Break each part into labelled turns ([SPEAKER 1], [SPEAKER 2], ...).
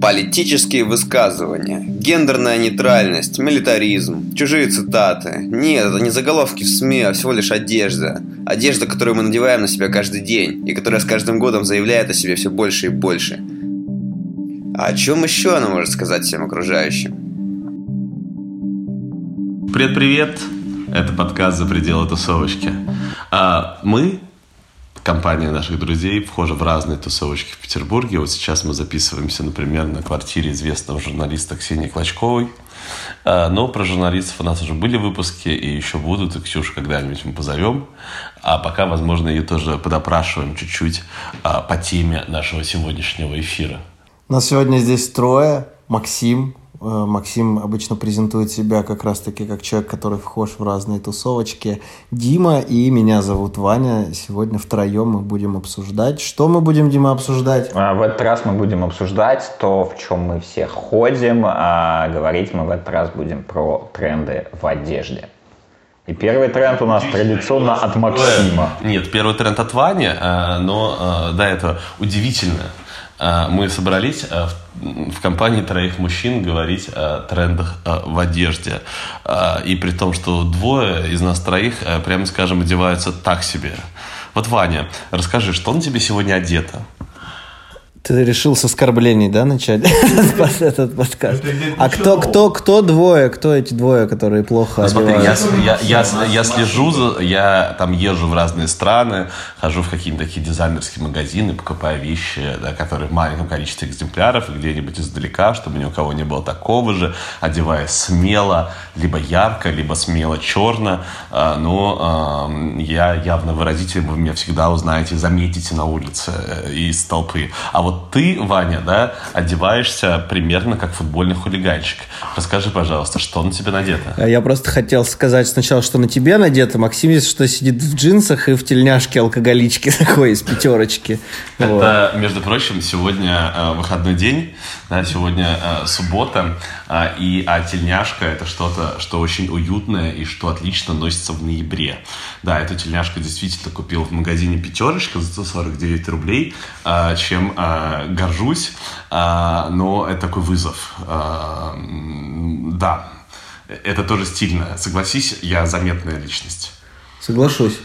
[SPEAKER 1] Политические высказывания, гендерная нейтральность, милитаризм, чужие цитаты. Нет, это не заголовки в СМИ, а всего лишь одежда. Одежда, которую мы надеваем на себя каждый день, и которая с каждым годом заявляет о себе все больше и больше. А о чем еще она может сказать всем окружающим?
[SPEAKER 2] Привет-привет! Это подкаст «За пределы тусовочки». А мы компания наших друзей вхожа в разные тусовочки в Петербурге. Вот сейчас мы записываемся, например, на квартире известного журналиста Ксении Клочковой. А, но про журналистов у нас уже были выпуски, и еще будут, и Ксюшу когда-нибудь мы позовем. А пока, возможно, ее тоже подопрашиваем чуть-чуть а, по теме нашего сегодняшнего эфира.
[SPEAKER 3] Нас сегодня здесь трое. Максим, Максим обычно презентует себя как раз-таки как человек, который вхож в разные тусовочки. Дима и меня зовут Ваня. Сегодня втроем мы будем обсуждать. Что мы будем, Дима, обсуждать?
[SPEAKER 4] А, в этот раз мы будем обсуждать то, в чем мы все ходим. А говорить мы в этот раз будем про тренды в одежде. И первый тренд у нас традиционно от Максима.
[SPEAKER 2] Нет, первый тренд от Вани, э, но э, да, это удивительно мы собрались а, в компании троих мужчин говорить о трендах а, в одежде. И при том, что двое из нас троих, прямо скажем, одеваются так себе. Вот, Ваня, расскажи, что на тебе сегодня одето?
[SPEAKER 3] Ты решил с оскорблений, да, начать этот подкаст? А кто, кто, кто двое? Кто эти двое, которые плохо
[SPEAKER 2] ну, смотри, я, я, я, я слежу, за, я там езжу в разные страны, хожу в какие-то такие дизайнерские магазины, покупаю вещи, да, которые в маленьком количестве экземпляров, где-нибудь издалека, чтобы ни у кого не было такого же, одеваясь смело, либо ярко, либо смело черно. А, но я явно выразитель, вы меня всегда узнаете, заметите на улице э, из толпы. А вот вот ты, Ваня, да, одеваешься примерно как футбольный хулиганчик. Расскажи, пожалуйста, что на тебе надето?
[SPEAKER 3] А я просто хотел сказать сначала, что на тебе надето. Максим здесь что сидит в джинсах и в тельняшке алкоголички такой из пятерочки.
[SPEAKER 2] Это, вот. между прочим, сегодня э, выходной день, да, сегодня э, суббота, и а тельняшка это что-то, что очень уютное и что отлично носится в ноябре. Да, эту тельняшку действительно купил в магазине «Пятерочка» за 149 рублей, э, чем э, горжусь, а, но это такой вызов. А, да, это тоже стильно. Согласись, я заметная личность.
[SPEAKER 3] Соглашусь.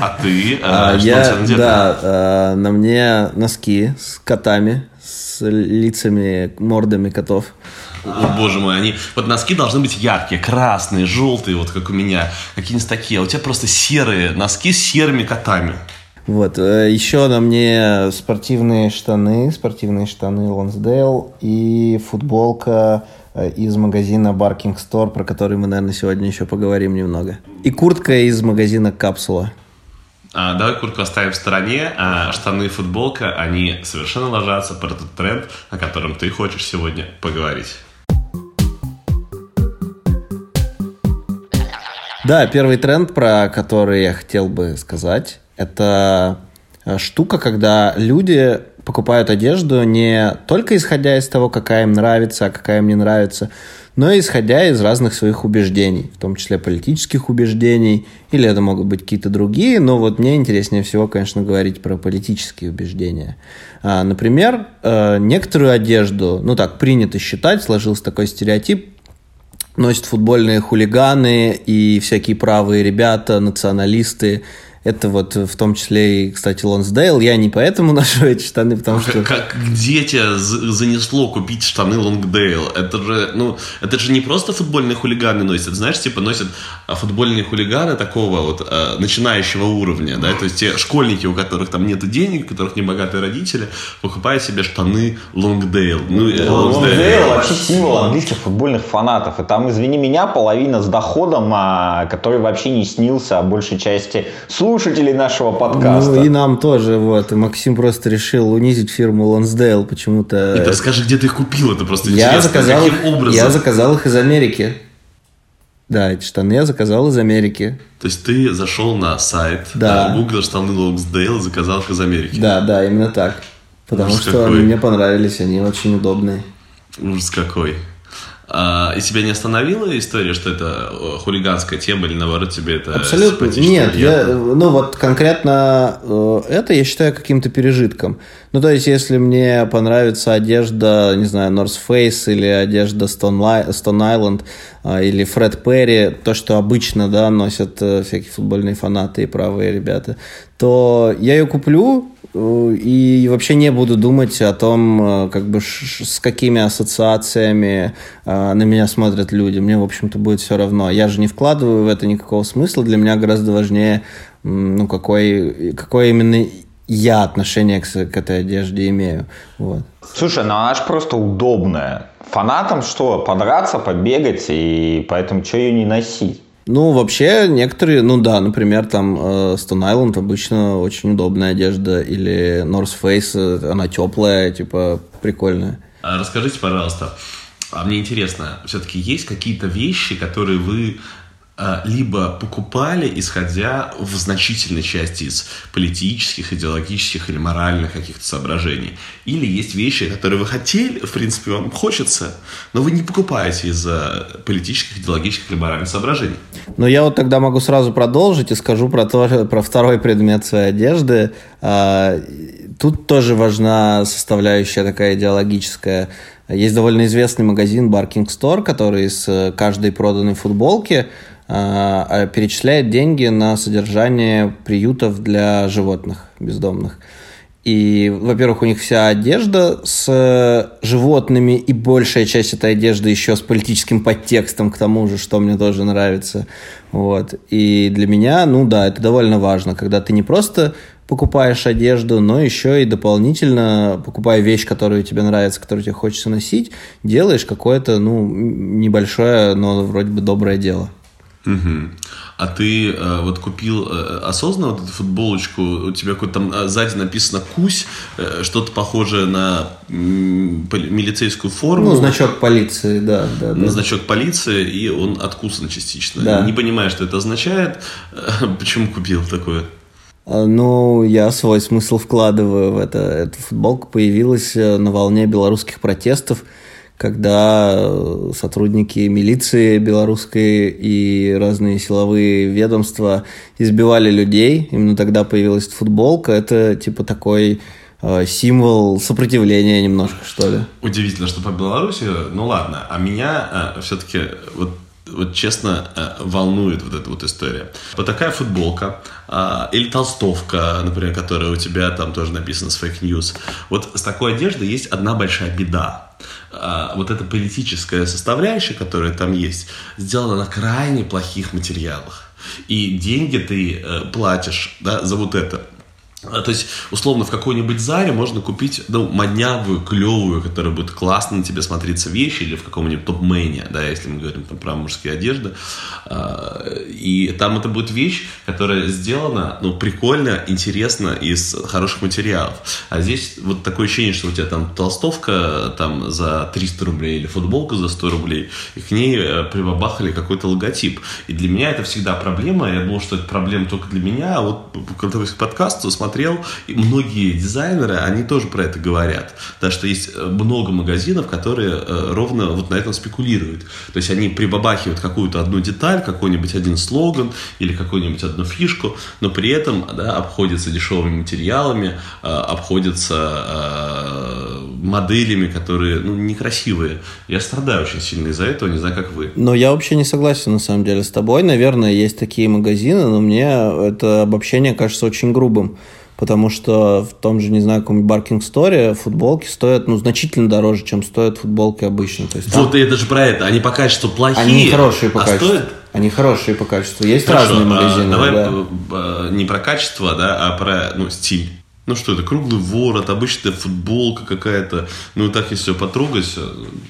[SPEAKER 2] А ты?
[SPEAKER 3] А, что я, у тебя Да, на мне носки с котами, с лицами, мордами котов.
[SPEAKER 2] О, боже мой, они... Вот носки должны быть яркие, красные, желтые, вот как у меня. Какие-нибудь такие. А у тебя просто серые носки с серыми котами.
[SPEAKER 3] Вот. Э, Еще на мне спортивные штаны, спортивные штаны Лонсдейл и футболка э, из магазина Barking Store, про который мы, наверное, сегодня еще поговорим немного. И куртка из магазина Капсула.
[SPEAKER 2] А, давай куртку оставим в стороне, а штаны и футболка, они совершенно ложатся под этот тренд, о котором ты хочешь сегодня поговорить.
[SPEAKER 3] Да, первый тренд, про который я хотел бы сказать, это э, штука, когда люди покупают одежду не только исходя из того, какая им нравится, а какая им не нравится, но и исходя из разных своих убеждений, в том числе политических убеждений, или это могут быть какие-то другие, но вот мне интереснее всего, конечно, говорить про политические убеждения. А, например, э, некоторую одежду, ну так принято считать, сложился такой стереотип, носят футбольные хулиганы и всякие правые ребята, националисты, это вот в том числе и, кстати, Лонсдейл. Я не поэтому ношу эти штаны, потому что...
[SPEAKER 2] Как, где тебя занесло купить штаны Лонгдейл? Это же, ну, это же не просто футбольные хулиганы носят. Знаешь, типа носят а, футбольные хулиганы такого вот а, начинающего уровня, да, то есть те школьники, у которых там нету денег, у которых не богатые родители, покупают себе штаны Лонгдейл.
[SPEAKER 4] Ну, Лонгдейл вообще символ английских футбольных фанатов. И там, извини меня, половина с доходом, а, который вообще не снился, а большей части слушателей слушателей нашего подкаста.
[SPEAKER 3] Ну, и нам тоже, вот. И Максим просто решил унизить фирму Лонсдейл почему-то.
[SPEAKER 2] И расскажи, где ты их купил, это просто
[SPEAKER 3] я интересно. Заказал Каким их, образом? Я заказал их из Америки. Да, эти штаны я заказал из Америки.
[SPEAKER 2] То есть ты зашел на сайт,
[SPEAKER 3] да.
[SPEAKER 2] гуглил штаны Лонсдейл, заказал их из Америки.
[SPEAKER 3] Да, да, именно так. Потому Ужас что какой. они мне понравились, они очень удобные.
[SPEAKER 2] Ужас какой. А, и тебя не остановила история, что это э, хулиганская тема, или наоборот тебе это
[SPEAKER 3] Абсолютно. Нет, я, ну вот конкретно э, это я считаю каким-то пережитком. Ну, то есть, если мне понравится одежда, не знаю, North Face или одежда Stone, Stone Island э, или Фред Перри, то, что обычно, да, носят всякие футбольные фанаты и правые ребята, то я ее куплю, и вообще не буду думать о том, э, как бы с какими ассоциациями э, на меня смотрят люди. Мне, в общем-то, будет все равно. Я же не вкладываю в это никакого смысла. Для меня гораздо важнее, ну, какой, какое именно я отношение к, к этой одежде имею. Вот.
[SPEAKER 4] Слушай, ну она же просто удобная. Фанатам что, подраться, побегать, и поэтому что ее не носить?
[SPEAKER 3] Ну, вообще, некоторые, ну да, например, там э, Stone Island обычно очень удобная одежда, или North Face, э, она теплая, типа, прикольная.
[SPEAKER 2] А расскажите, пожалуйста, а мне интересно, все-таки есть какие-то вещи, которые вы либо покупали, исходя в значительной части из политических, идеологических или моральных каких-то соображений. Или есть вещи, которые вы хотели, в принципе, вам хочется, но вы не покупаете из-за политических, идеологических или моральных соображений.
[SPEAKER 3] Ну, я вот тогда могу сразу продолжить и скажу про, то, про второй предмет своей одежды. А, тут тоже важна составляющая такая идеологическая. Есть довольно известный магазин Barking Store, который с каждой проданной футболки а, а перечисляет деньги на содержание приютов для животных бездомных. И, во-первых, у них вся одежда с животными, и большая часть этой одежды еще с политическим подтекстом, к тому же, что мне тоже нравится. Вот. И для меня, ну да, это довольно важно, когда ты не просто покупаешь одежду, но еще и дополнительно, покупая вещь, которая тебе нравится, которую тебе хочется носить, делаешь какое-то, ну, небольшое, но вроде бы доброе дело.
[SPEAKER 2] Угу. А ты э, вот купил э, осознанно вот эту футболочку, у тебя какой-то там э, сзади написано «Кусь», э, что-то похожее на м, милицейскую форму.
[SPEAKER 3] Ну, значок полиции, да. да,
[SPEAKER 2] на
[SPEAKER 3] да.
[SPEAKER 2] значок полиции, и он откусан частично.
[SPEAKER 3] Да.
[SPEAKER 2] Не понимаю, что это означает. Почему купил такое?
[SPEAKER 3] А, ну, я свой смысл вкладываю в это. Эта футболка появилась э, на волне белорусских протестов – когда э, сотрудники милиции белорусской и разные силовые ведомства избивали людей. Именно тогда появилась футболка. Это типа такой э, символ сопротивления немножко, что ли.
[SPEAKER 2] Удивительно, что по Беларуси, ну ладно, а меня э, все-таки вот вот честно волнует вот эта вот история. Вот такая футболка э, или толстовка, например, которая у тебя там тоже написана с фейк news. Вот с такой одеждой есть одна большая беда. Э, вот эта политическая составляющая, которая там есть, сделана на крайне плохих материалах. И деньги ты платишь да, за вот это. А, то есть, условно, в какой-нибудь Заре можно купить, ну, моднявую, клевую, которая будет классно на тебе смотреться вещи, или в каком-нибудь топ-мэне, да, если мы говорим там, про мужские одежды. А, и там это будет вещь, которая сделана, ну, прикольно, интересно, из хороших материалов. А здесь вот такое ощущение, что у тебя там толстовка там за 300 рублей или футболка за 100 рублей, и к ней э, прибабахали какой-то логотип. И для меня это всегда проблема. Я думал, что это проблема только для меня, а вот когда к подкасту смотрю смотрел, и многие дизайнеры, они тоже про это говорят. Да, что есть э, много магазинов, которые э, ровно вот на этом спекулируют. То есть они прибабахивают какую-то одну деталь, какой-нибудь один слоган или какую-нибудь одну фишку, но при этом да, обходятся дешевыми материалами, э, обходятся моделями, которые ну, некрасивые. Я страдаю очень сильно из-за этого, не знаю, как вы.
[SPEAKER 3] Но я вообще не согласен, на самом деле, с тобой. Наверное, есть такие магазины, но мне это обобщение кажется очень грубым потому что в том же, не знаю, каком-нибудь Баркинг Сторе футболки стоят, ну, значительно дороже, чем стоят футболки обычно. То есть,
[SPEAKER 2] там... Вот это же про это, они по качеству плохие,
[SPEAKER 3] Они хорошие по
[SPEAKER 2] а
[SPEAKER 3] качеству.
[SPEAKER 2] Стоят...
[SPEAKER 3] Они хорошие по качеству. Есть
[SPEAKER 2] Хорошо,
[SPEAKER 3] разные магазины.
[SPEAKER 2] А, давай
[SPEAKER 3] да.
[SPEAKER 2] А, не про качество, да, а про ну, стиль. Ну что это, круглый ворот, обычная футболка какая-то. Ну так если потрогать,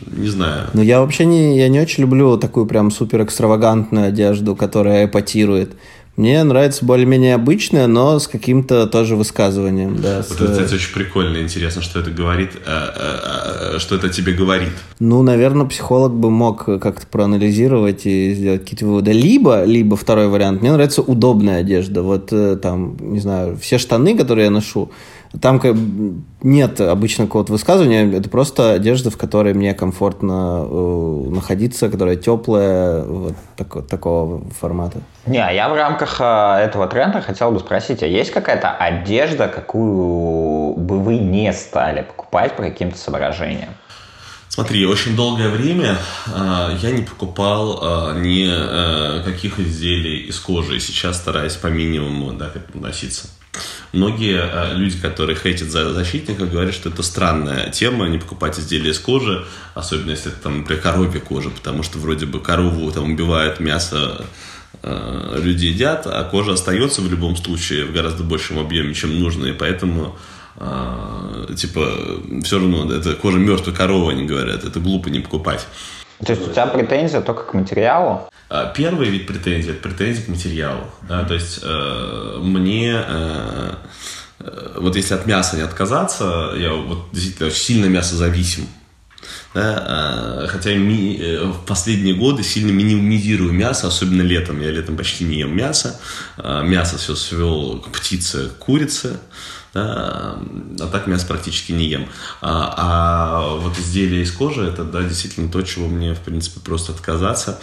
[SPEAKER 2] не знаю.
[SPEAKER 3] Ну я вообще не, я не очень люблю такую прям супер экстравагантную одежду, которая эпатирует. Мне нравится более-менее обычная, но с каким-то тоже высказыванием. Да,
[SPEAKER 2] вот
[SPEAKER 3] с...
[SPEAKER 2] это, кстати, очень прикольно, интересно, что это говорит, а, а, а, что это тебе говорит.
[SPEAKER 3] Ну, наверное, психолог бы мог как-то проанализировать и сделать какие-то выводы. Либо, либо второй вариант, мне нравится удобная одежда. Вот э, там, не знаю, все штаны, которые я ношу, там как, нет обычно какого-то высказывания, это просто одежда, в которой мне комфортно э, находиться, которая теплая, вот так, такого формата.
[SPEAKER 4] Не, а я в рамках э, этого тренда хотел бы спросить, а есть какая-то одежда, какую бы вы не стали покупать по каким-то соображениям?
[SPEAKER 2] Смотри, очень долгое время э, я не покупал э, ни э, каких изделий из кожи, и сейчас стараюсь по минимуму да, к этому относиться. Многие э, люди, которые хейтят за защитников, говорят, что это странная тема, не покупать изделия из кожи, особенно если это, там, например, коровья кожа, потому что вроде бы корову там убивают, мясо э, люди едят, а кожа остается в любом случае в гораздо большем объеме, чем нужно, и поэтому а, типа, все равно, это кожа мертвой коровы, они говорят, это глупо не покупать.
[SPEAKER 4] То есть у тебя претензия только к материалу?
[SPEAKER 2] А, первый вид претензии – это претензия к материалу. Да? То есть э, мне, э, э, вот если от мяса не отказаться, я вот действительно очень сильно мясозависим. Да, хотя ми, в последние годы сильно минимизирую мясо, особенно летом. Я летом почти не ем мясо. Мясо все свел к птице, к курице да, а так мясо практически не ем. А, а вот изделия из кожи, это, да, действительно то, чего мне, в принципе, просто отказаться,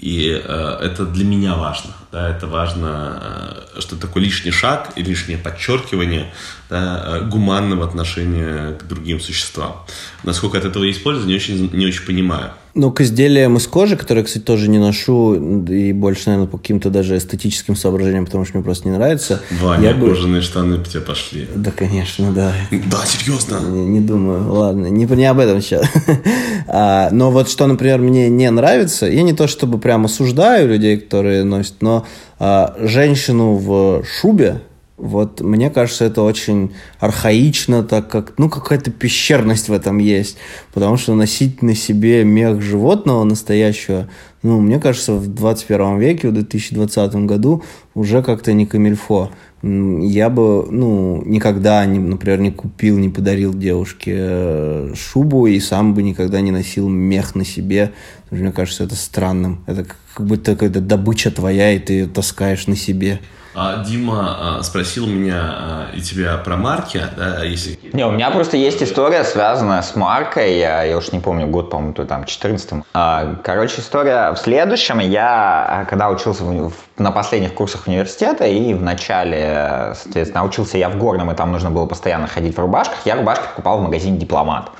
[SPEAKER 2] и э, это для меня важно, да, это важно, э, что такое лишний шаг и лишнее подчеркивание, да, э, гуманного отношения к другим существам. Насколько от этого есть польза, не очень, не очень понимаю.
[SPEAKER 3] Ну, к изделиям из кожи, которые, я, кстати, тоже не ношу, и больше, наверное, по каким-то даже эстетическим соображениям, потому что мне просто не нравится.
[SPEAKER 2] Ваня, я бы... кожаные штаны по тебе пошли.
[SPEAKER 3] Да, конечно, да.
[SPEAKER 2] Да, серьезно?
[SPEAKER 3] Не, не думаю, ладно, не, не об этом сейчас. а, но вот что, например, мне не нравится, я не то чтобы прям осуждаю людей, которые носят, но а, женщину в шубе, вот мне кажется, это очень архаично, так как, ну, какая-то пещерность в этом есть. Потому что носить на себе мех животного настоящего, ну, мне кажется, в 21 веке, в 2020 году уже как-то не камильфо. Я бы, ну, никогда, не, например, не купил, не подарил девушке э, шубу и сам бы никогда не носил мех на себе. Мне кажется, это странным. Это как будто какая-то добыча твоя, и ты ее таскаешь на себе.
[SPEAKER 2] А, Дима а, спросил меня а, и тебя про марки, да, если...
[SPEAKER 4] Не, у меня просто есть история, связанная с маркой, я, я уж не помню, год, по-моему, там, 14 а, Короче, история в следующем. Я, когда учился в, на последних курсах университета, и в начале, соответственно, учился я в Горном, и там нужно было постоянно ходить в рубашках, я рубашки покупал в магазине «Дипломат».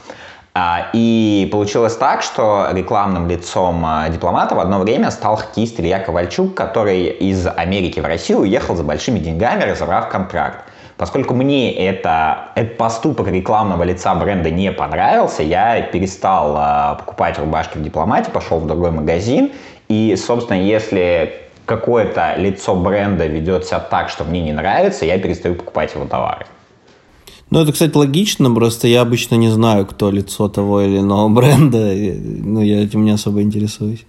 [SPEAKER 4] А, и получилось так, что рекламным лицом а, дипломата в одно время стал хоккеист Илья Ковальчук, который из Америки в Россию уехал за большими деньгами, разорвав контракт. Поскольку мне это, этот поступок рекламного лица бренда не понравился, я перестал э, покупать рубашки в дипломате, пошел в другой магазин. И, собственно, если какое-то лицо бренда ведет себя так, что мне не нравится, я перестаю покупать его товары.
[SPEAKER 3] Ну, это, кстати, логично, просто я обычно не знаю, кто лицо того или иного бренда. Ну, я этим не особо интересуюсь.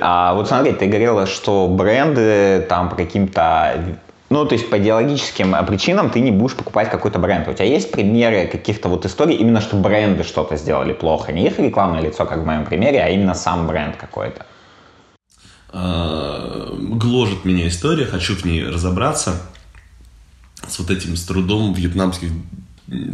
[SPEAKER 4] А вот смотри, ты говорила, что бренды там по каким-то ну, то есть по идеологическим причинам ты не будешь покупать какой-то бренд. У тебя есть примеры каких-то вот историй, именно что бренды что-то сделали плохо? Не их рекламное лицо, как в моем примере, а именно сам бренд какой-то.
[SPEAKER 2] А, гложет меня история, хочу в ней разобраться с вот этим с трудом вьетнамских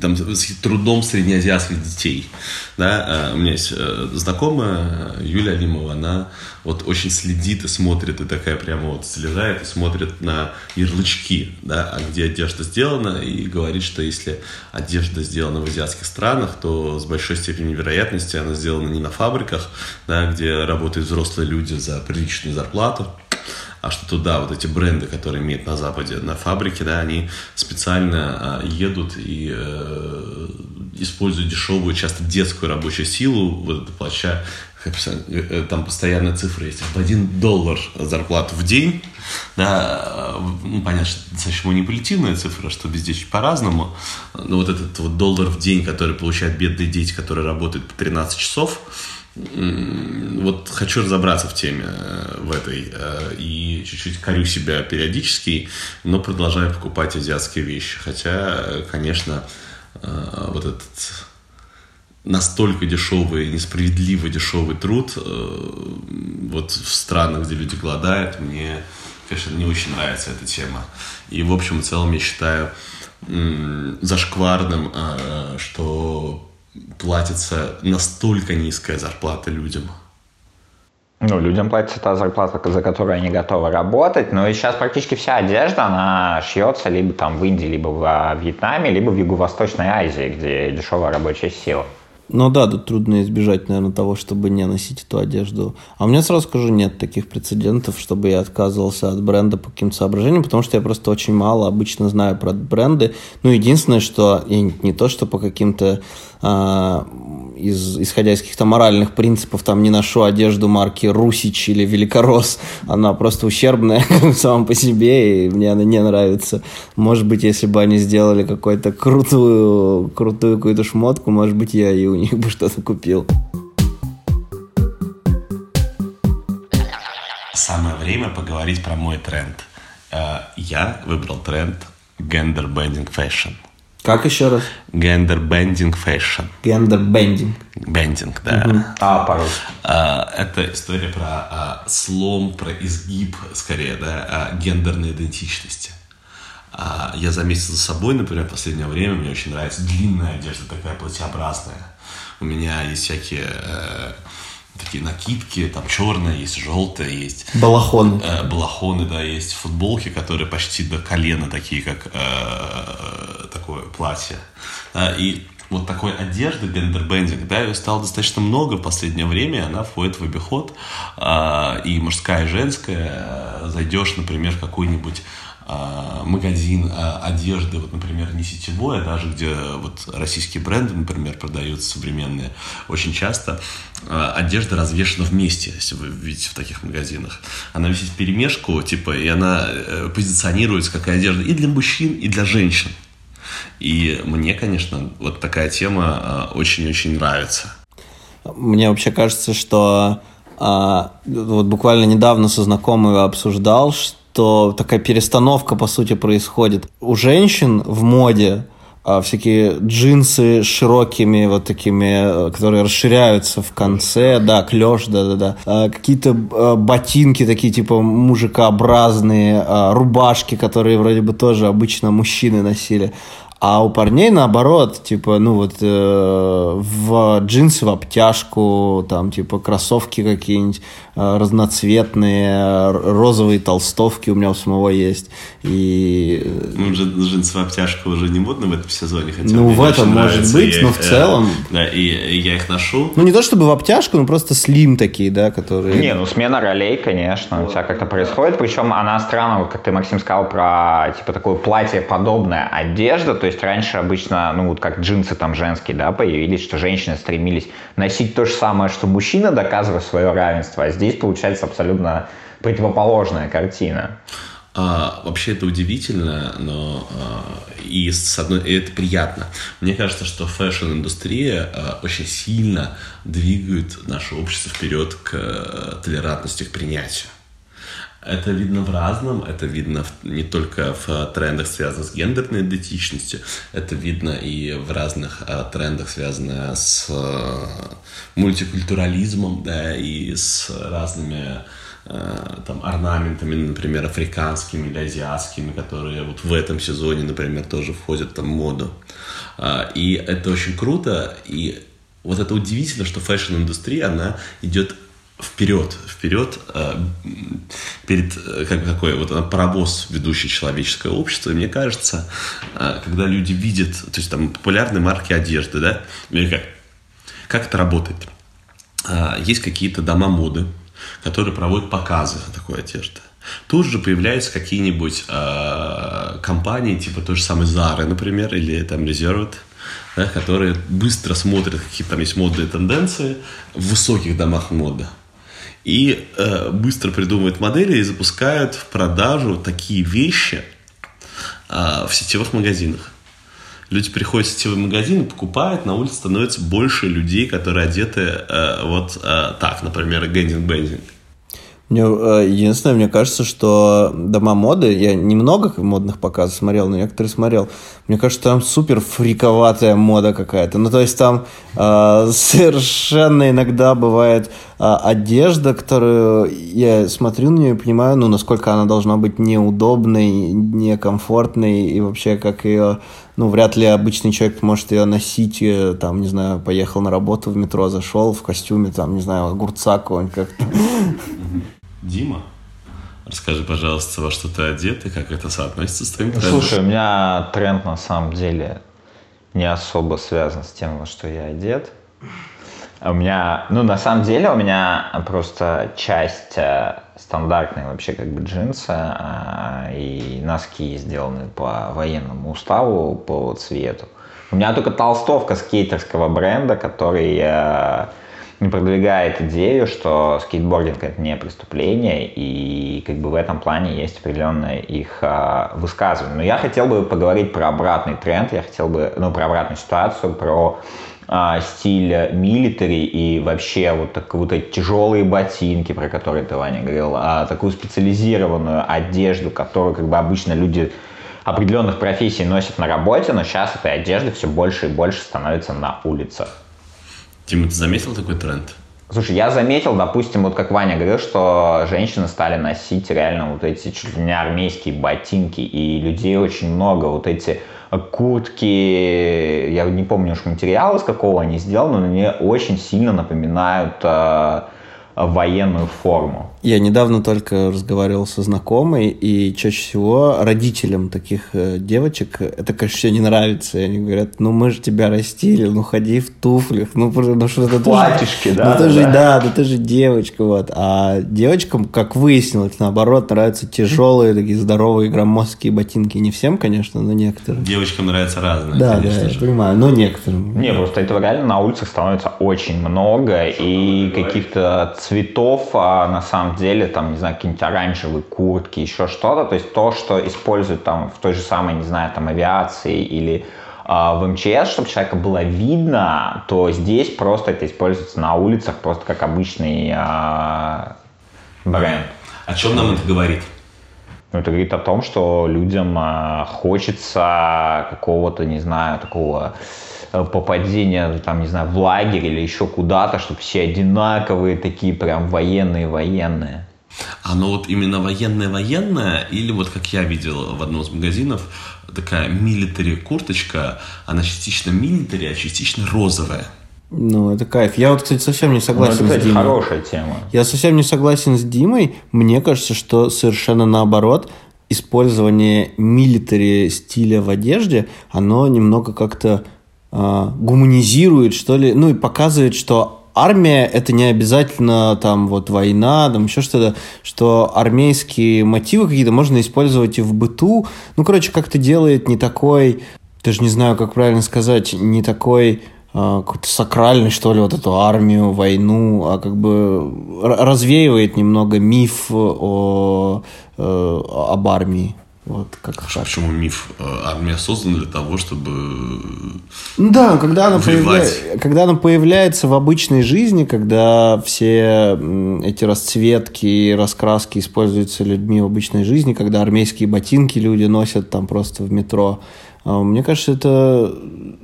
[SPEAKER 2] там, с трудом среднеазиатских детей. Да? А, у меня есть э, знакомая, Юлия Алимова, она вот очень следит и смотрит, и такая прямо вот слезает и смотрит на ярлычки, да, а где одежда сделана, и говорит, что если одежда сделана в азиатских странах, то с большой степенью вероятности она сделана не на фабриках, да, где работают взрослые люди за приличную зарплату, а что туда вот эти бренды, которые имеют на Западе, на фабрике, да, они специально а, едут и э, используют дешевую, часто детскую рабочую силу, вот это плаща, э, там постоянная цифра есть, в один доллар зарплату в день, да, ну, понятно, что достаточно манипулятивная цифра, что везде по-разному, но вот этот вот доллар в день, который получают бедные дети, которые работают по 13 часов, вот хочу разобраться в теме э, в этой э, и чуть-чуть корю себя периодически, но продолжаю покупать азиатские вещи. Хотя, конечно, э, вот этот настолько дешевый, несправедливо дешевый труд вот в странах, где люди голодают, мне конечно, не очень нравится эта тема. И, в общем и целом, я считаю зашкварным, что платится настолько низкая зарплата людям.
[SPEAKER 4] Ну, людям платится та зарплата, за которую они готовы работать. Но и сейчас практически вся одежда, она шьется либо там в Индии, либо в Вьетнаме, либо в Юго-Восточной Азии, где дешевая рабочая сила.
[SPEAKER 3] Ну да, тут трудно избежать, наверное, того, чтобы не носить эту одежду. А у меня, сразу скажу, нет таких прецедентов, чтобы я отказывался от бренда по каким-то соображениям, потому что я просто очень мало обычно знаю про бренды. Ну, единственное, что я не то, что по каким-то а, из, исходя из каких-то моральных принципов, там не ношу одежду марки Русич или Великорос, она просто ущербная сама по себе, и мне она не нравится. Может быть, если бы они сделали какую-то крутую, крутую какую-то шмотку, может быть, я и у них бы что-то купил.
[SPEAKER 2] Самое время поговорить про мой тренд. Э, я выбрал тренд bending fashion –
[SPEAKER 3] как еще раз?
[SPEAKER 2] Gender-bending fashion.
[SPEAKER 3] Gender-bending.
[SPEAKER 2] Bending, да.
[SPEAKER 3] Угу.
[SPEAKER 4] А, по-русски.
[SPEAKER 2] А, это история про а, слом, про изгиб, скорее, да, а, гендерной идентичности. А, я заметил за собой, например, в последнее время мне очень нравится длинная одежда, такая платьеобразная. У меня есть всякие э, такие накидки, там черные есть, желтые есть.
[SPEAKER 3] Балахоны.
[SPEAKER 2] Э, балахоны, да, есть футболки, которые почти до колена, такие как э, такое платье. Да, и вот такой одежды гендербендинг, да, ее стало достаточно много в последнее время, она входит в обиход, э, и мужская, и женская. Зайдешь, например, в какой-нибудь а, магазин а, одежды, вот, например, не сетевой, а даже где вот российские бренды, например, продаются современные, очень часто а, одежда развешена вместе, если вы видите в таких магазинах. Она висит в перемешку, типа, и она э, позиционируется как одежда и для мужчин, и для женщин. И мне, конечно, вот такая тема очень-очень нравится.
[SPEAKER 3] Мне вообще кажется, что а, вот буквально недавно со знакомым обсуждал, что такая перестановка, по сути, происходит. У женщин в моде а, всякие джинсы с широкими вот такими, э, которые расширяются в конце, да, клеш, да-да-да, а, какие-то а, ботинки такие типа мужикообразные, а, рубашки, которые вроде бы тоже обычно мужчины носили, а у парней наоборот, типа, ну вот э, в джинсы в обтяжку, там, типа, кроссовки какие-нибудь разноцветные, розовые толстовки у меня у самого есть. И...
[SPEAKER 2] Э, ну, джинсы в обтяжку уже не модно в этом сезоне, хотя
[SPEAKER 3] Ну, в этом может быть, но в э, целом...
[SPEAKER 2] Да, и я их ношу.
[SPEAKER 3] Ну, не то чтобы в обтяжку, но просто слим такие, да, которые...
[SPEAKER 4] Не, ну, смена ролей, конечно, у тебя как-то происходит, причем она странно, вот как ты, Максим, сказал про, типа, такое платье подобная одежда, то есть раньше обычно, ну вот как джинсы там женские, да, появились, что женщины стремились носить то же самое, что мужчина, доказывая свое равенство, а здесь получается абсолютно противоположная картина.
[SPEAKER 2] А, вообще это удивительно, но а, и с одной и это приятно. Мне кажется, что фэшн-индустрия а, очень сильно двигает наше общество вперед к а, толерантности, к принятию. Это видно в разном, это видно в, не только в трендах, связанных с гендерной идентичностью, это видно и в разных а, трендах, связанных с а, мультикультурализмом, да, и с разными а, там орнаментами, например, африканскими или азиатскими, которые вот в этом сезоне, например, тоже входят там в моду. А, и это очень круто, и вот это удивительно, что фэшн-индустрия, она идет вперед, вперед, э, перед, э, как какой, вот она паровоз, ведущий человеческое общество. И мне кажется, э, когда люди видят, то есть там популярные марки одежды, да, или как, как это работает? Есть какие-то дома моды, которые проводят показы такой одежды. Тут же появляются какие-нибудь компании, типа той же самой Zara, например, или там Reserved, да, которые быстро смотрят, какие там есть модные тенденции в высоких домах моды и э, быстро придумывают модели и запускают в продажу такие вещи э, в сетевых магазинах. Люди приходят в сетевой магазин и покупают, на улице становится больше людей, которые одеты э, вот э, так, например, гендинг-бендинг.
[SPEAKER 3] Мне, э, единственное, мне кажется, что дома моды, я немного модных показов смотрел, но некоторые смотрел, мне кажется, там супер фриковатая мода какая-то. Ну, то есть там э, совершенно иногда бывает э, одежда, которую я смотрю на нее и понимаю, ну, насколько она должна быть неудобной, некомфортной, и вообще как ее ну, вряд ли обычный человек может ее носить, э, там, не знаю, поехал на работу в метро, зашел в костюме, там, не знаю, огурца какого-нибудь как-то.
[SPEAKER 2] Дима, расскажи, пожалуйста, во что ты одет и как это соотносится с твоим
[SPEAKER 4] трендом? Слушай, у меня тренд на самом деле не особо связан с тем, во что я одет. У меня, ну, на самом деле у меня просто часть э, стандартные вообще как бы джинсы э, и носки сделаны по военному уставу, по цвету. У меня только толстовка скейтерского бренда, который э, не продвигает идею, что скейтбординг это не преступление, и как бы в этом плане есть определенное их а, высказывание. Но я хотел бы поговорить про обратный тренд, я хотел бы, ну, про обратную ситуацию, про а, стиль милитари и вообще вот, так, вот эти тяжелые ботинки, про которые ты, Ваня, говорил, а, такую специализированную одежду, которую как бы обычно люди определенных профессий носят на работе, но сейчас этой одежды все больше и больше становится на улицах.
[SPEAKER 2] Тима, ты заметил такой тренд?
[SPEAKER 4] Слушай, я заметил, допустим, вот как Ваня говорил, что женщины стали носить реально вот эти чуть ли не армейские ботинки, и людей очень много, вот эти куртки, я не помню уж материал, из какого они сделаны, но мне очень сильно напоминают э, военную форму.
[SPEAKER 3] Я недавно только разговаривал со знакомой, и чаще всего родителям таких э, девочек это, конечно, все не нравится. И они говорят, ну мы же тебя растили, ну ходи в туфлях, ну, ну что это
[SPEAKER 4] Платьишки, да?
[SPEAKER 3] Ну ты же, да, ну ты же девочка, вот. А девочкам, как выяснилось, наоборот, нравятся тяжелые, такие здоровые, громоздкие ботинки. Не всем, конечно, но некоторым.
[SPEAKER 2] Девочкам нравятся разные,
[SPEAKER 3] Да,
[SPEAKER 2] конечно
[SPEAKER 3] да,
[SPEAKER 2] же.
[SPEAKER 3] я понимаю, но некоторым.
[SPEAKER 4] Не, просто этого реально на улицах становится очень много, и каких-то цветов, а на самом деле, там, не знаю, какие-нибудь оранжевые куртки, еще что-то, то есть то, что используют там в той же самой, не знаю, там авиации или а, в МЧС, чтобы человека было видно, то здесь просто это используется на улицах просто как обычный а, бренд.
[SPEAKER 2] О чем нам это говорит?
[SPEAKER 4] Ну, это говорит о том, что людям а, хочется какого-то, не знаю, такого э, попадения, там, не знаю, в лагерь или еще куда-то, чтобы все одинаковые, такие прям военные-военные.
[SPEAKER 2] Оно вот именно военное-военное, или вот как я видел в одном из магазинов, такая милитари курточка, она частично милитари, а частично розовая.
[SPEAKER 3] Ну, это кайф. Я вот, кстати, совсем не согласен
[SPEAKER 4] ну, это,
[SPEAKER 3] с Димой.
[SPEAKER 4] хорошая тема.
[SPEAKER 3] Я совсем не согласен с Димой. Мне кажется, что совершенно наоборот. Использование милитари стиля в одежде, оно немного как-то э, гуманизирует, что ли, ну и показывает, что армия это не обязательно там вот война, там еще что-то, что армейские мотивы какие-то можно использовать и в быту. Ну, короче, как-то делает не такой, даже не знаю, как правильно сказать, не такой а, какой-то сакральный, что ли, вот эту армию, войну, а как бы развеивает немного миф о, э, об армии. Вот как
[SPEAKER 2] а Почему миф? Э, армия создана для того, чтобы
[SPEAKER 3] Ну да, когда она, появля... когда она появляется в обычной жизни, когда все эти расцветки и раскраски используются людьми в обычной жизни, когда армейские ботинки люди носят там просто в метро, а, мне кажется, это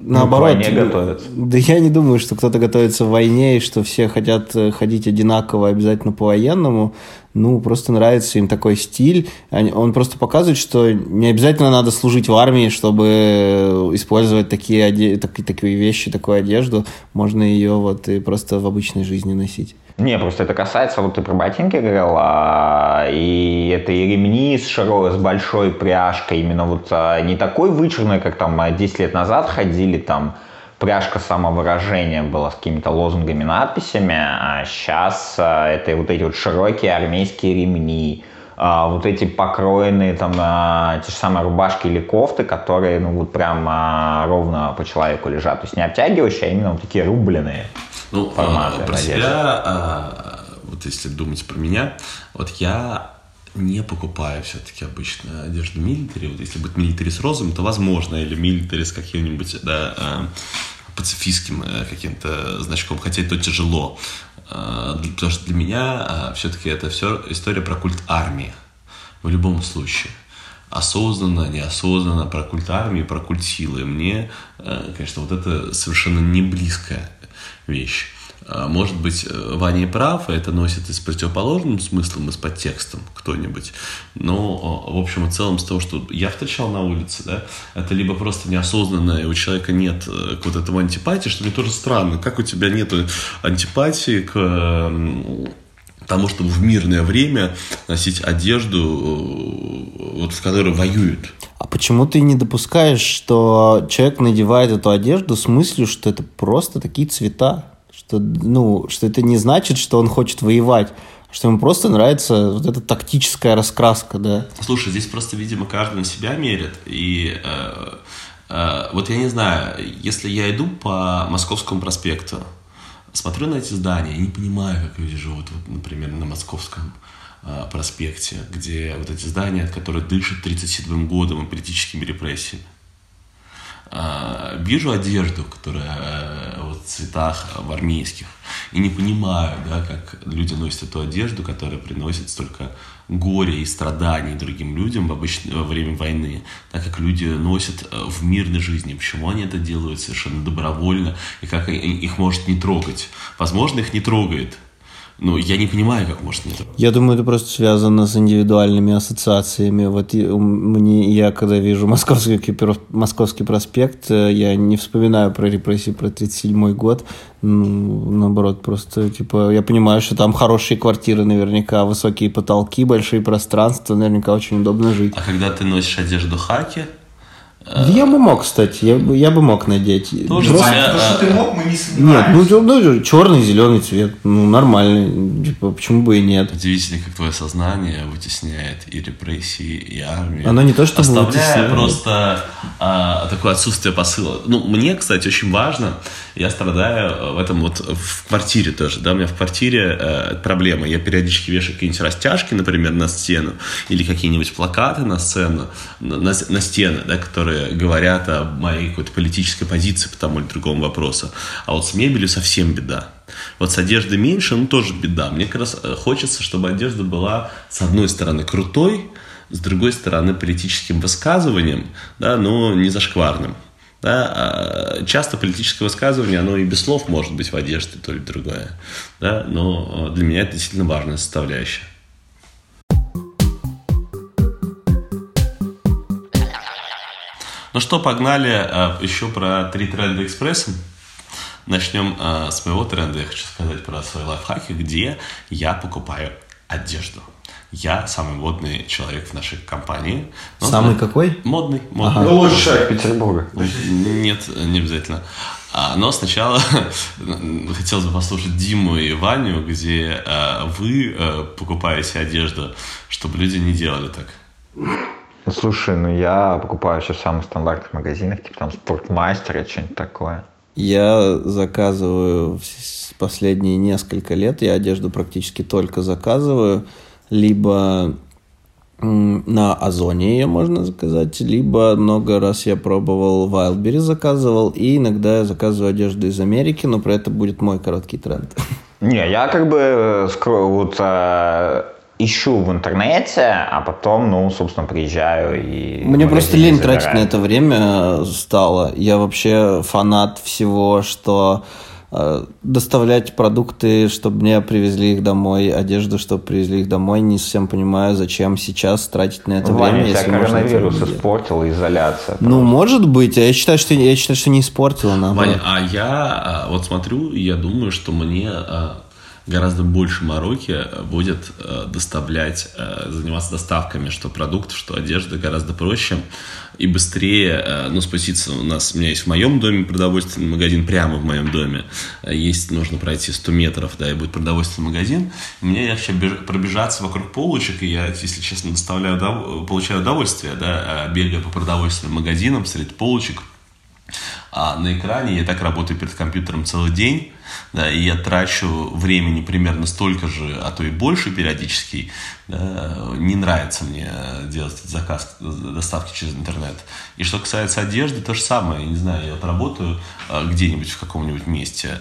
[SPEAKER 3] наоборот.
[SPEAKER 4] Ну, к войне готовятся.
[SPEAKER 3] Да я не думаю, что кто-то готовится в войне и что все хотят э, ходить одинаково обязательно по военному. Ну, просто нравится им такой стиль. Он просто показывает, что не обязательно надо служить в армии, чтобы использовать такие, такие, такие вещи, такую одежду. Можно ее вот и просто в обычной жизни носить.
[SPEAKER 4] Не, просто это касается, вот ты про ботинки говорил, а, и это и ремни с широкой, с большой пряжкой, именно вот а, не такой вычурной, как там 10 лет назад ходили, там пряжка самовыражения была с какими-то лозунгами, надписями, а сейчас а, это вот эти вот широкие армейские ремни, а, вот эти покроенные там а, те же самые рубашки или кофты, которые ну вот прям ровно по человеку лежат, то есть не обтягивающие, а именно вот такие рубленые.
[SPEAKER 2] Ну, форматы, про себя, вот если думать про меня, вот я не покупаю все-таки обычно одежду милитари. Вот если будет милитари с розовым, то возможно, или милитари с каким-нибудь, да, а, пацифистским э, каким-то значком, хотя это тяжело. А, потому что для меня а, все-таки это все история про культ армии. В любом случае. Осознанно, неосознанно, про культ армии, про культ силы. Мне, а, конечно, вот это совершенно не близкая вещь. А, может быть, э, Ваня прав, и это носит и с противоположным смыслом, и с подтекстом кто-нибудь. Но, в общем и целом, с того, что я встречал на улице, да, это либо просто неосознанно, и у человека нет э, к вот этому антипатии, что мне тоже странно. Как у тебя нет антипатии к тому, чтобы в мирное время носить одежду, э, вот, в которой воюют.
[SPEAKER 3] А почему ты не допускаешь, что человек надевает эту одежду с мыслью, что это просто такие цвета? Что, ну, что это не значит, что он хочет воевать, что ему просто нравится вот эта тактическая раскраска, да.
[SPEAKER 2] Слушай, здесь просто, видимо, каждый на себя мерит, и э, э, вот я не знаю, если я иду по Московскому проспекту, смотрю на эти здания, я не понимаю, как люди живут, вот, например, на Московском э, проспекте, где вот эти здания, которые дышат 37-м годом и политическими репрессиями. А, вижу одежду, которая э, вот, в цветах в армейских, и не понимаю, да, как люди носят эту одежду, которая приносит столько горя и страданий другим людям в обычно, во время войны, так как люди носят э, в мирной жизни. Почему они это делают совершенно добровольно, и как их может не трогать? Возможно, их не трогает, ну, я не понимаю, как может нет.
[SPEAKER 3] Я думаю, это просто связано с индивидуальными ассоциациями. Вот мне, я когда вижу Московский, Московский проспект, э, я не вспоминаю про репрессии про 37 год. Ну, наоборот, просто, типа, я понимаю, что там хорошие квартиры наверняка, высокие потолки, большие пространства, наверняка очень удобно жить.
[SPEAKER 2] А когда ты носишь одежду хаки,
[SPEAKER 3] я бы мог, кстати, я бы, я бы мог надеть.
[SPEAKER 2] Тоже Просто...
[SPEAKER 5] То, что ты мог, мы не сомневаемся.
[SPEAKER 3] Нет, ну, ну черный, зеленый цвет, ну нормальный, типа, почему бы и нет.
[SPEAKER 2] Удивительно, как твое сознание вытесняет и репрессии, и армию.
[SPEAKER 3] Оно не то, что
[SPEAKER 2] Оставляя вытесняет. просто а, такое отсутствие посыла. Ну, мне, кстати, очень важно, я страдаю в этом вот в квартире тоже, да, у меня в квартире э, проблема. Я периодически вешаю какие-нибудь растяжки, например, на стену, или какие-нибудь плакаты на сцену, на, на, на стены, да, которые которые говорят о моей какой-то политической позиции по тому или другому вопросу. А вот с мебелью совсем беда. Вот с одеждой меньше, ну тоже беда. Мне как раз э, хочется, чтобы одежда была, с одной стороны, крутой, с другой стороны, политическим высказыванием, да, но не зашкварным. Да, а часто политическое высказывание, оно и без слов может быть в одежде, то или другое. Да, но э, для меня это действительно важная составляющая. Ну что, погнали а, еще про три тренда экспресса. Начнем а, с моего тренда. Я хочу сказать про свои лайфхаки, где я покупаю одежду. Я самый модный человек в нашей компании.
[SPEAKER 3] Но самый да, какой?
[SPEAKER 2] Модный. модный.
[SPEAKER 4] Ага. Ну, лучший человек Петербурга.
[SPEAKER 2] Нет, не обязательно. А, но сначала хотелось бы послушать Диму и Ваню, где а, вы а, покупаете одежду, чтобы люди не делали так.
[SPEAKER 4] Ну, слушай, ну я покупаю сейчас в самых стандартных магазинах, типа там Спортмастер и что-нибудь такое.
[SPEAKER 3] Я заказываю последние несколько лет, я одежду практически только заказываю, либо на Озоне ее можно заказать, либо много раз я пробовал Wildberries заказывал, и иногда я заказываю одежду из Америки, но про это будет мой короткий тренд.
[SPEAKER 4] Не, я как бы э, вот э, ищу в интернете, а потом, ну, собственно, приезжаю и...
[SPEAKER 3] Мне просто лень забираю. тратить на это время стало. Я вообще фанат всего, что э, доставлять продукты, чтобы мне привезли их домой, одежду, чтобы привезли их домой. Не совсем понимаю, зачем сейчас тратить на это Ваня, время,
[SPEAKER 4] если можно коронавирус испортил, изоляция.
[SPEAKER 3] Ну, может быть. Я считаю, что, я считаю, что не испортила.
[SPEAKER 2] Ваня, а я а, вот смотрю, я думаю, что мне а, гораздо больше мороки будет э, доставлять, э, заниматься доставками, что продуктов, что одежды гораздо проще и быстрее, э, ну, спуститься. У нас, у меня есть в моем доме продовольственный магазин, прямо в моем доме. Есть, нужно пройти 100 метров, да, и будет продовольственный магазин. Мне легче пробежаться вокруг полочек, и я, если честно, доставляю, получаю удовольствие, да, бегая по продовольственным магазинам среди полочек – а на экране я так работаю перед компьютером целый день, да, и я трачу времени примерно столько же, а то и больше периодически. Да, не нравится мне делать заказ доставки через интернет. И что касается одежды, то же самое. Я не знаю, я вот работаю а, где-нибудь в каком-нибудь месте,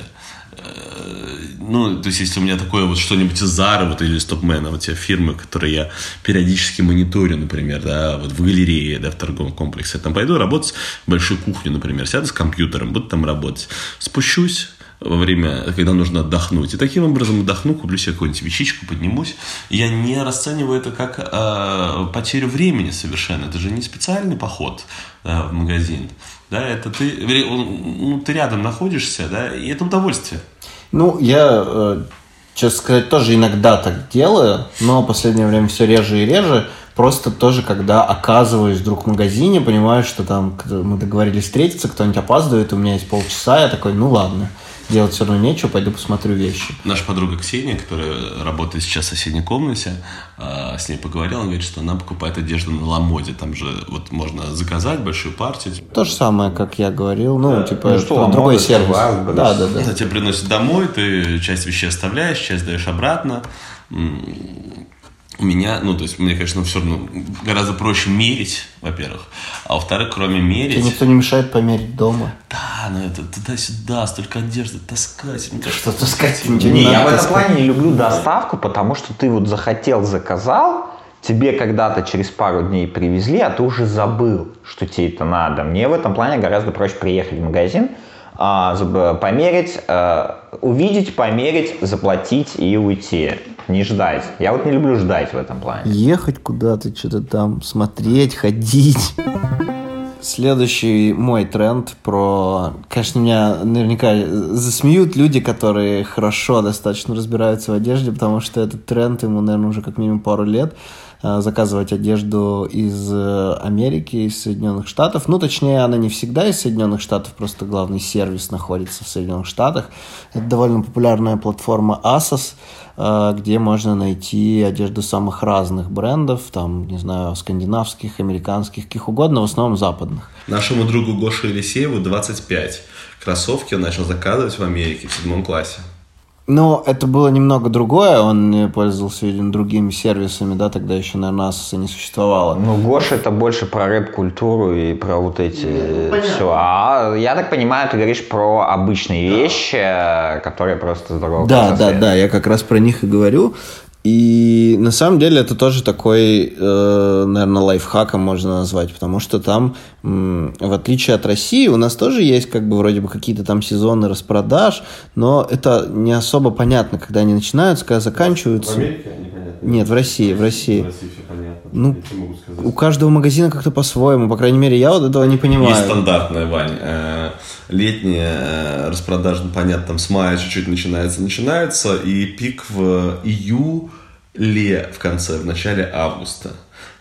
[SPEAKER 2] ну, то есть, если у меня такое вот что-нибудь из Зары вот, или из Топмена, вот те фирмы, которые я периодически мониторю, например, да, вот в галерее, да, в торговом комплексе, я там пойду работать в большую кухню, например, сяду с компьютером, буду там работать, спущусь, во время, когда нужно отдохнуть. И таким образом отдохну, куплю себе какую-нибудь вещичку, поднимусь. Я не расцениваю это как э, потерю времени совершенно. Это же не специальный поход э, в магазин. Да, это ты, ну, ты рядом находишься, да, и это удовольствие.
[SPEAKER 3] Ну, я, э, честно сказать, тоже иногда так делаю, но в последнее время все реже и реже. Просто тоже, когда оказываюсь вдруг в магазине, понимаю, что там мы договорились встретиться, кто-нибудь опаздывает, у меня есть полчаса, я такой, ну ладно делать все равно нечего, пойду посмотрю вещи.
[SPEAKER 2] Наша подруга Ксения, которая работает сейчас в соседней комнате, а, с ней поговорил, она говорит, что она покупает одежду на Ламоде, там же вот можно заказать большую партию.
[SPEAKER 3] То же самое, как я говорил, ну, типа, ну, что, другой сервис.
[SPEAKER 2] Да, да, да. Она тебе приносит домой, ты часть вещей оставляешь, часть даешь обратно у меня, ну, то есть, мне, конечно, все равно гораздо проще мерить, во-первых. А во-вторых, кроме мерить...
[SPEAKER 3] Тебе никто не мешает померить дома.
[SPEAKER 2] Да, но это туда-сюда, столько одежды таскать.
[SPEAKER 3] Мне что таскать?
[SPEAKER 4] Не, не я в этом плане не люблю доставку, потому что ты вот захотел, заказал, тебе когда-то через пару дней привезли, а ты уже забыл, что тебе это надо. Мне в этом плане гораздо проще приехать в магазин, а, померить, а, увидеть, померить, заплатить и уйти. Не ждать. Я вот не люблю ждать в этом плане.
[SPEAKER 3] Ехать куда-то, что-то там, смотреть, ходить. Следующий мой тренд про... Конечно, меня наверняка засмеют люди, которые хорошо достаточно разбираются в одежде, потому что этот тренд ему, наверное, уже как минимум пару лет. Э, заказывать одежду из э, Америки, из Соединенных Штатов. Ну, точнее, она не всегда из Соединенных Штатов, просто главный сервис находится в Соединенных Штатах. Это довольно популярная платформа Asos, э, где можно найти одежду самых разных брендов, там, не знаю, скандинавских, американских, каких угодно, в основном западных.
[SPEAKER 2] Нашему другу Гоше Елисееву 25. Кроссовки он начал заказывать в Америке в седьмом классе.
[SPEAKER 3] Но это было немного другое, он пользовался, видимо, другими сервисами, да, тогда еще, наверное, Asus не существовало.
[SPEAKER 4] Ну, Гоша это больше про рэп-культуру и про вот эти ну, все. А я так понимаю, ты говоришь про обычные да. вещи, которые просто здорово.
[SPEAKER 3] Да, да, да, я как раз про них и говорю. И на самом деле это тоже такой, э, наверное, лайфхаком можно назвать, потому что там, в отличие от России, у нас тоже есть как бы вроде бы какие-то там сезоны распродаж, но это не особо понятно, когда они начинаются, когда заканчиваются. В
[SPEAKER 2] Америке непонятно?
[SPEAKER 3] Нет, в России, в России.
[SPEAKER 2] В России все понятно.
[SPEAKER 3] Ну, у каждого магазина как-то по-своему, по крайней мере, я вот этого не понимаю.
[SPEAKER 2] Есть стандартная, Вань. Э, летняя э, распродажа, ну, понятно, там с мая чуть-чуть начинается, начинается, и пик в июле в конце, в начале августа.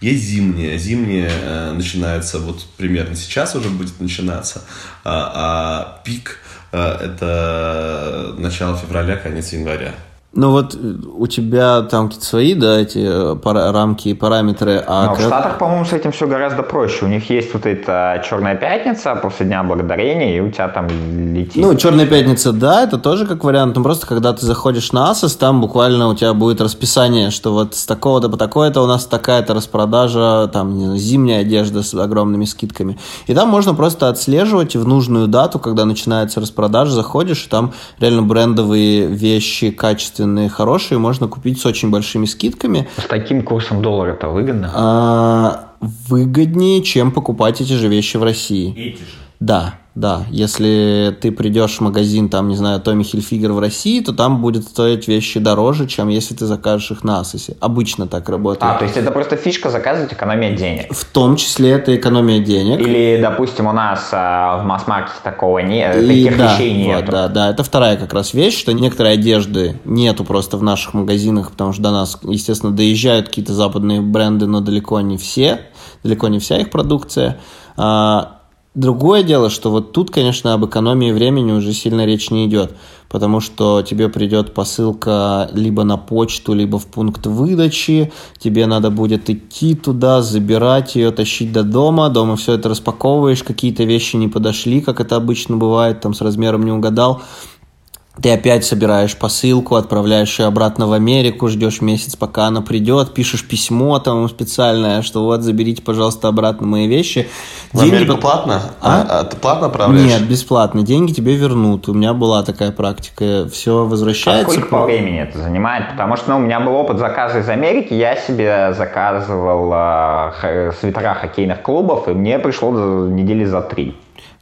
[SPEAKER 2] Есть зимняя. Зимняя э, начинается вот примерно сейчас уже будет начинаться, а, а пик э, это начало февраля, конец января.
[SPEAKER 3] Ну вот э, у тебя там какие-то свои, да, эти э, пара- рамки и параметры.
[SPEAKER 4] А Но как... в Штатах, по-моему, с этим все гораздо проще. У них есть вот эта Черная пятница после Дня Благодарения, и у тебя там летит.
[SPEAKER 3] Ну, Черная пятница, да, это тоже как вариант. Но просто когда ты заходишь на Asos, там буквально у тебя будет расписание, что вот с такого-то по такое-то у нас такая-то распродажа, там, не знаю, зимняя одежда с огромными скидками. И там можно просто отслеживать в нужную дату, когда начинается распродажа, заходишь, и там реально брендовые вещи, качественные качественные, хорошие, можно купить с очень большими скидками.
[SPEAKER 4] С таким курсом доллара это выгодно?
[SPEAKER 3] А, выгоднее, чем покупать эти же вещи в России.
[SPEAKER 2] Эти же?
[SPEAKER 3] Да, да. Если ты придешь в магазин, там, не знаю, Томми Хильфигер в России, то там будет стоить вещи дороже, чем если ты закажешь их на Асосе. Обычно так работает.
[SPEAKER 4] А, то есть это просто фишка заказывать экономия денег?
[SPEAKER 3] В том числе это экономия денег.
[SPEAKER 4] Или, допустим, у нас а, в масс-маркете такого нет, И, таких
[SPEAKER 3] да,
[SPEAKER 4] вещей нет.
[SPEAKER 3] Вот, да, да, это вторая как раз вещь, что некоторые одежды нету просто в наших магазинах, потому что до нас, естественно, доезжают какие-то западные бренды, но далеко не все, далеко не вся их продукция. Другое дело, что вот тут, конечно, об экономии времени уже сильно речь не идет, потому что тебе придет посылка либо на почту, либо в пункт выдачи, тебе надо будет идти туда, забирать ее, тащить до дома, дома все это распаковываешь, какие-то вещи не подошли, как это обычно бывает, там с размером не угадал, ты опять собираешь посылку, отправляешь ее обратно в Америку, ждешь месяц, пока она придет, пишешь письмо там специальное, что вот заберите, пожалуйста, обратно мои вещи.
[SPEAKER 2] В Америку платно?
[SPEAKER 3] А?
[SPEAKER 2] А, а ты платно отправляешь?
[SPEAKER 3] Нет, бесплатно. Деньги тебе вернут. У меня была такая практика. Все
[SPEAKER 4] А
[SPEAKER 3] возвращается.
[SPEAKER 4] сколько по времени это занимает? Потому что ну, у меня был опыт заказа из Америки. Я себе заказывал э, х- свитера хоккейных клубов, и мне пришло за- недели за три.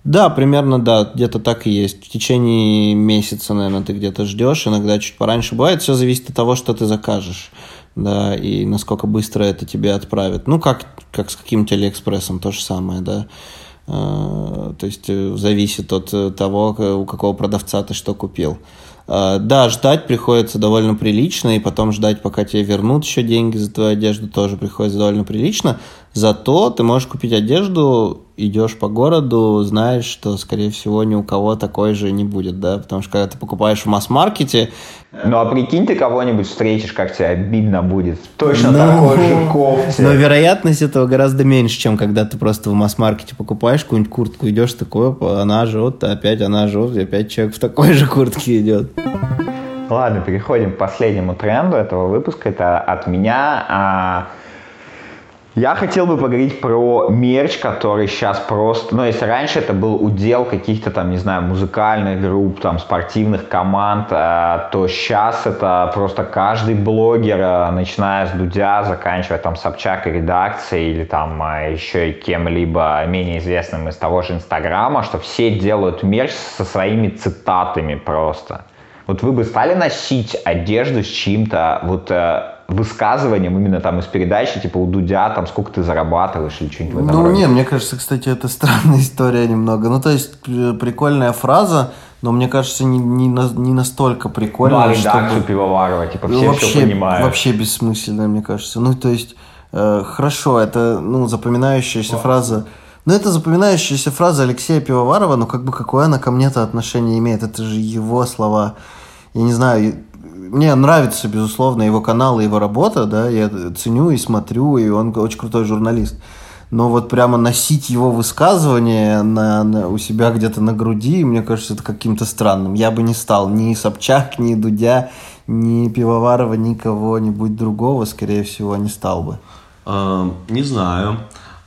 [SPEAKER 3] Да, примерно, да, где-то так и есть. В течение месяца, наверное, ты где-то ждешь, иногда чуть пораньше бывает. Все зависит от того, что ты закажешь, да, и насколько быстро это тебе отправят. Ну, как, как с каким-то Алиэкспрессом, то же самое, да. А, То есть э, зависит от э, того, у какого продавца ты что купил. А, Да, ждать приходится довольно прилично, и потом ждать, пока тебе вернут еще деньги за твою одежду, тоже приходится довольно прилично. Зато ты можешь купить одежду, идешь по городу, знаешь, что, скорее всего, ни у кого такой же не будет, да, потому что когда ты покупаешь в масс-маркете,
[SPEAKER 4] Ну а прикинь, ты кого-нибудь встретишь, как тебе обидно будет. Точно
[SPEAKER 3] Ну,
[SPEAKER 4] такой же кофте.
[SPEAKER 3] но вероятность этого гораздо меньше, чем когда ты просто в масс-маркете покупаешь какую-нибудь куртку, идешь такой, «Опа, она же вот, опять она же вот, и опять человек в такой же куртке идет.
[SPEAKER 4] Ладно, переходим к последнему тренду этого выпуска. Это от меня. А, Я хотел бы поговорить про мерч, который сейчас просто... Ну, если раньше это был удел каких-то там, не знаю, музыкальных групп, там, спортивных команд, а, то сейчас это просто каждый блогер, а, начиная с Дудя, заканчивая там Собчак и редакцией, или там а, еще и кем-либо менее известным из того же Инстаграма, что все делают мерч со своими цитатами просто. Вот вы бы стали носить одежду с чьим-то вот э, высказыванием именно там из передачи, типа у Дудя, там сколько ты зарабатываешь или что-нибудь в этом
[SPEAKER 3] Ну,
[SPEAKER 4] роде?
[SPEAKER 3] не, мне кажется, кстати, это странная история немного. Ну, то есть, э, прикольная фраза, но мне кажется, не, не, на- не настолько
[SPEAKER 4] Ну,
[SPEAKER 3] прикольная,
[SPEAKER 4] а редакцию
[SPEAKER 3] чтобы...
[SPEAKER 4] Пивоварова, типа, все
[SPEAKER 3] Ну,
[SPEAKER 4] все
[SPEAKER 3] вообще,
[SPEAKER 4] понимают.
[SPEAKER 3] вообще бессмысленная, мне кажется. Ну, то есть, э, хорошо, это, ну, запоминающаяся фраза. Ну, это запоминающаяся фраза Алексея Пивоварова, но как бы какое она ко мне-то отношение имеет? Это же его слова. Я не знаю, мне нравится, безусловно, его канал и его работа, да, я ценю и смотрю, и он очень крутой журналист. Но вот прямо носить его высказывание на, на- у себя где-то на груди, мне кажется, это каким-то странным. Я бы не стал ни Собчак, ни Дудя, ни Пивоварова, ни кого-нибудь другого, скорее всего, не стал бы.
[SPEAKER 2] Э, Не знаю.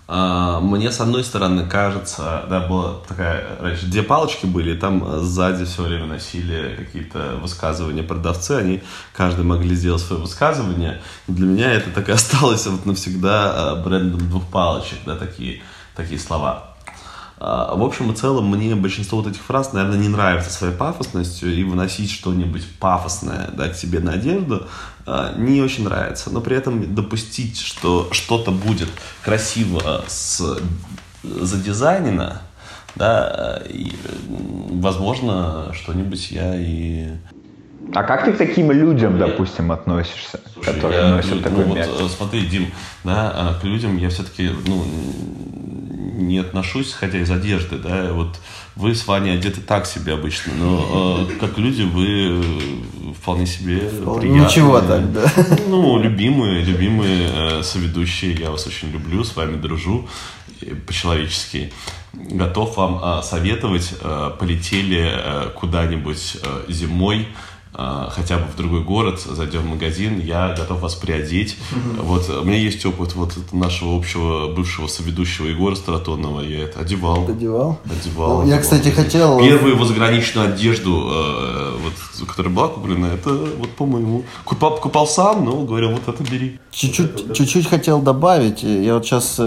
[SPEAKER 2] Э, Мне, с одной стороны, кажется, да, была такая, раньше две палочки были, и там сзади все время носили какие-то высказывания продавцы, они, каждый могли сделать свое высказывание. Для меня это так и осталось вот навсегда э, брендом двух палочек, да, такие, такие слова. А, В общем и целом, мне большинство вот этих фраз, наверное, не нравится своей пафосностью, и выносить что-нибудь пафосное да, к себе на одежду а, не очень нравится. Но при этом допустить, что что-то будет красиво с, задизайнено, да, и, возможно, что-нибудь я и...
[SPEAKER 4] А как ты к таким людям, допустим, относишься, которые
[SPEAKER 2] я,
[SPEAKER 4] носят
[SPEAKER 2] ну,
[SPEAKER 4] такой
[SPEAKER 2] вот,
[SPEAKER 4] мерч?
[SPEAKER 2] э, смотри, Дим, да, а, к людям я все-таки, ну, не отношусь, хотя из одежды, да, вот вы с Ваней одеты так себе обычно, но э, как люди вы вполне себе приятные.
[SPEAKER 3] Ничего так, да.
[SPEAKER 2] Ну, любимые, любимые э, соведущие, я вас очень люблю, с вами дружу э, по-человечески. Готов вам э, советовать, э, полетели э, куда-нибудь э, зимой, хотя бы в другой город, зайдем в магазин, я готов вас приодеть. Вот, у меня есть опыт вот нашего общего бывшего соведущего Егора Стратонова, я это одевал.
[SPEAKER 3] Одевал?
[SPEAKER 2] Одевал.
[SPEAKER 3] Ну, я,
[SPEAKER 2] одевал.
[SPEAKER 3] кстати, хотел-
[SPEAKER 2] Первую его заграничную одежду, э, вот, которая была куплена, это вот по-моему. Купал, купал сам, но говорил, вот это бери.
[SPEAKER 3] Чуть-чуть, чуть-чуть хотел добавить. Я вот сейчас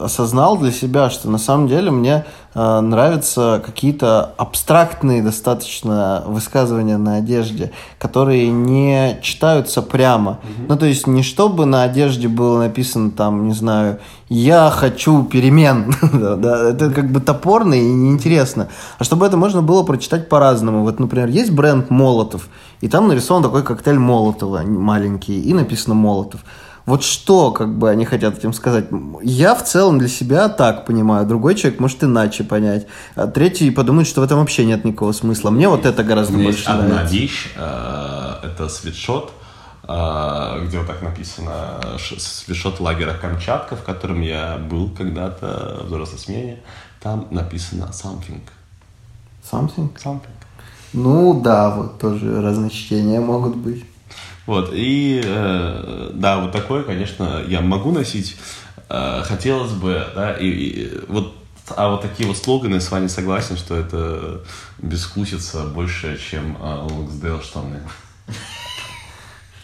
[SPEAKER 3] осознал для себя, что на самом деле мне э, нравятся какие-то абстрактные достаточно высказывания на одежде, которые не читаются прямо. Ну, то есть не чтобы на одежде было написано там, не знаю, я хочу перемен. Да, это как бы топорно и неинтересно. А чтобы это можно было прочитать по-разному. Вот, например, есть бренд Молотов, и там нарисован такой коктейль Молотова маленький, и написано Молотов. Вот что, как бы, они хотят этим сказать? Я в целом для себя так понимаю, другой человек может иначе понять, а третий подумает, что в этом вообще нет никакого смысла. Мне вот это гораздо
[SPEAKER 2] меня есть
[SPEAKER 3] больше
[SPEAKER 2] одна
[SPEAKER 3] нравится.
[SPEAKER 2] вещь, э, это свитшот, э, где вот так написано свитшот лагеря Камчатка, в котором я был когда-то в взрослой смене. Там написано something.
[SPEAKER 3] Something?
[SPEAKER 2] Something.
[SPEAKER 3] Ну да, вот тоже разночтения могут быть.
[SPEAKER 2] Вот, и э, да, вот такое, конечно, я могу носить. Э, хотелось бы, да, и, и вот а вот такие вот слоганы, с вами согласен, что это бескусица больше, чем э, Луксдейл штаны.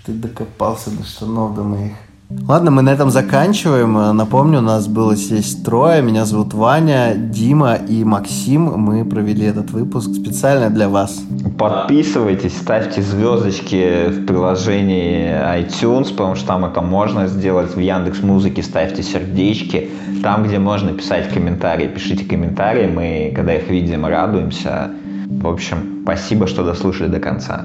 [SPEAKER 3] Ты докопался до штанов до моих. Ладно, мы на этом заканчиваем. Напомню, у нас было здесь трое. Меня зовут Ваня, Дима и Максим. Мы провели этот выпуск специально для вас.
[SPEAKER 4] Подписывайтесь, ставьте звездочки в приложении iTunes, потому что там это можно сделать. В Яндекс Музыке ставьте сердечки. Там, где можно писать комментарии, пишите комментарии. Мы, когда их видим, радуемся. В общем, спасибо, что дослушали до конца.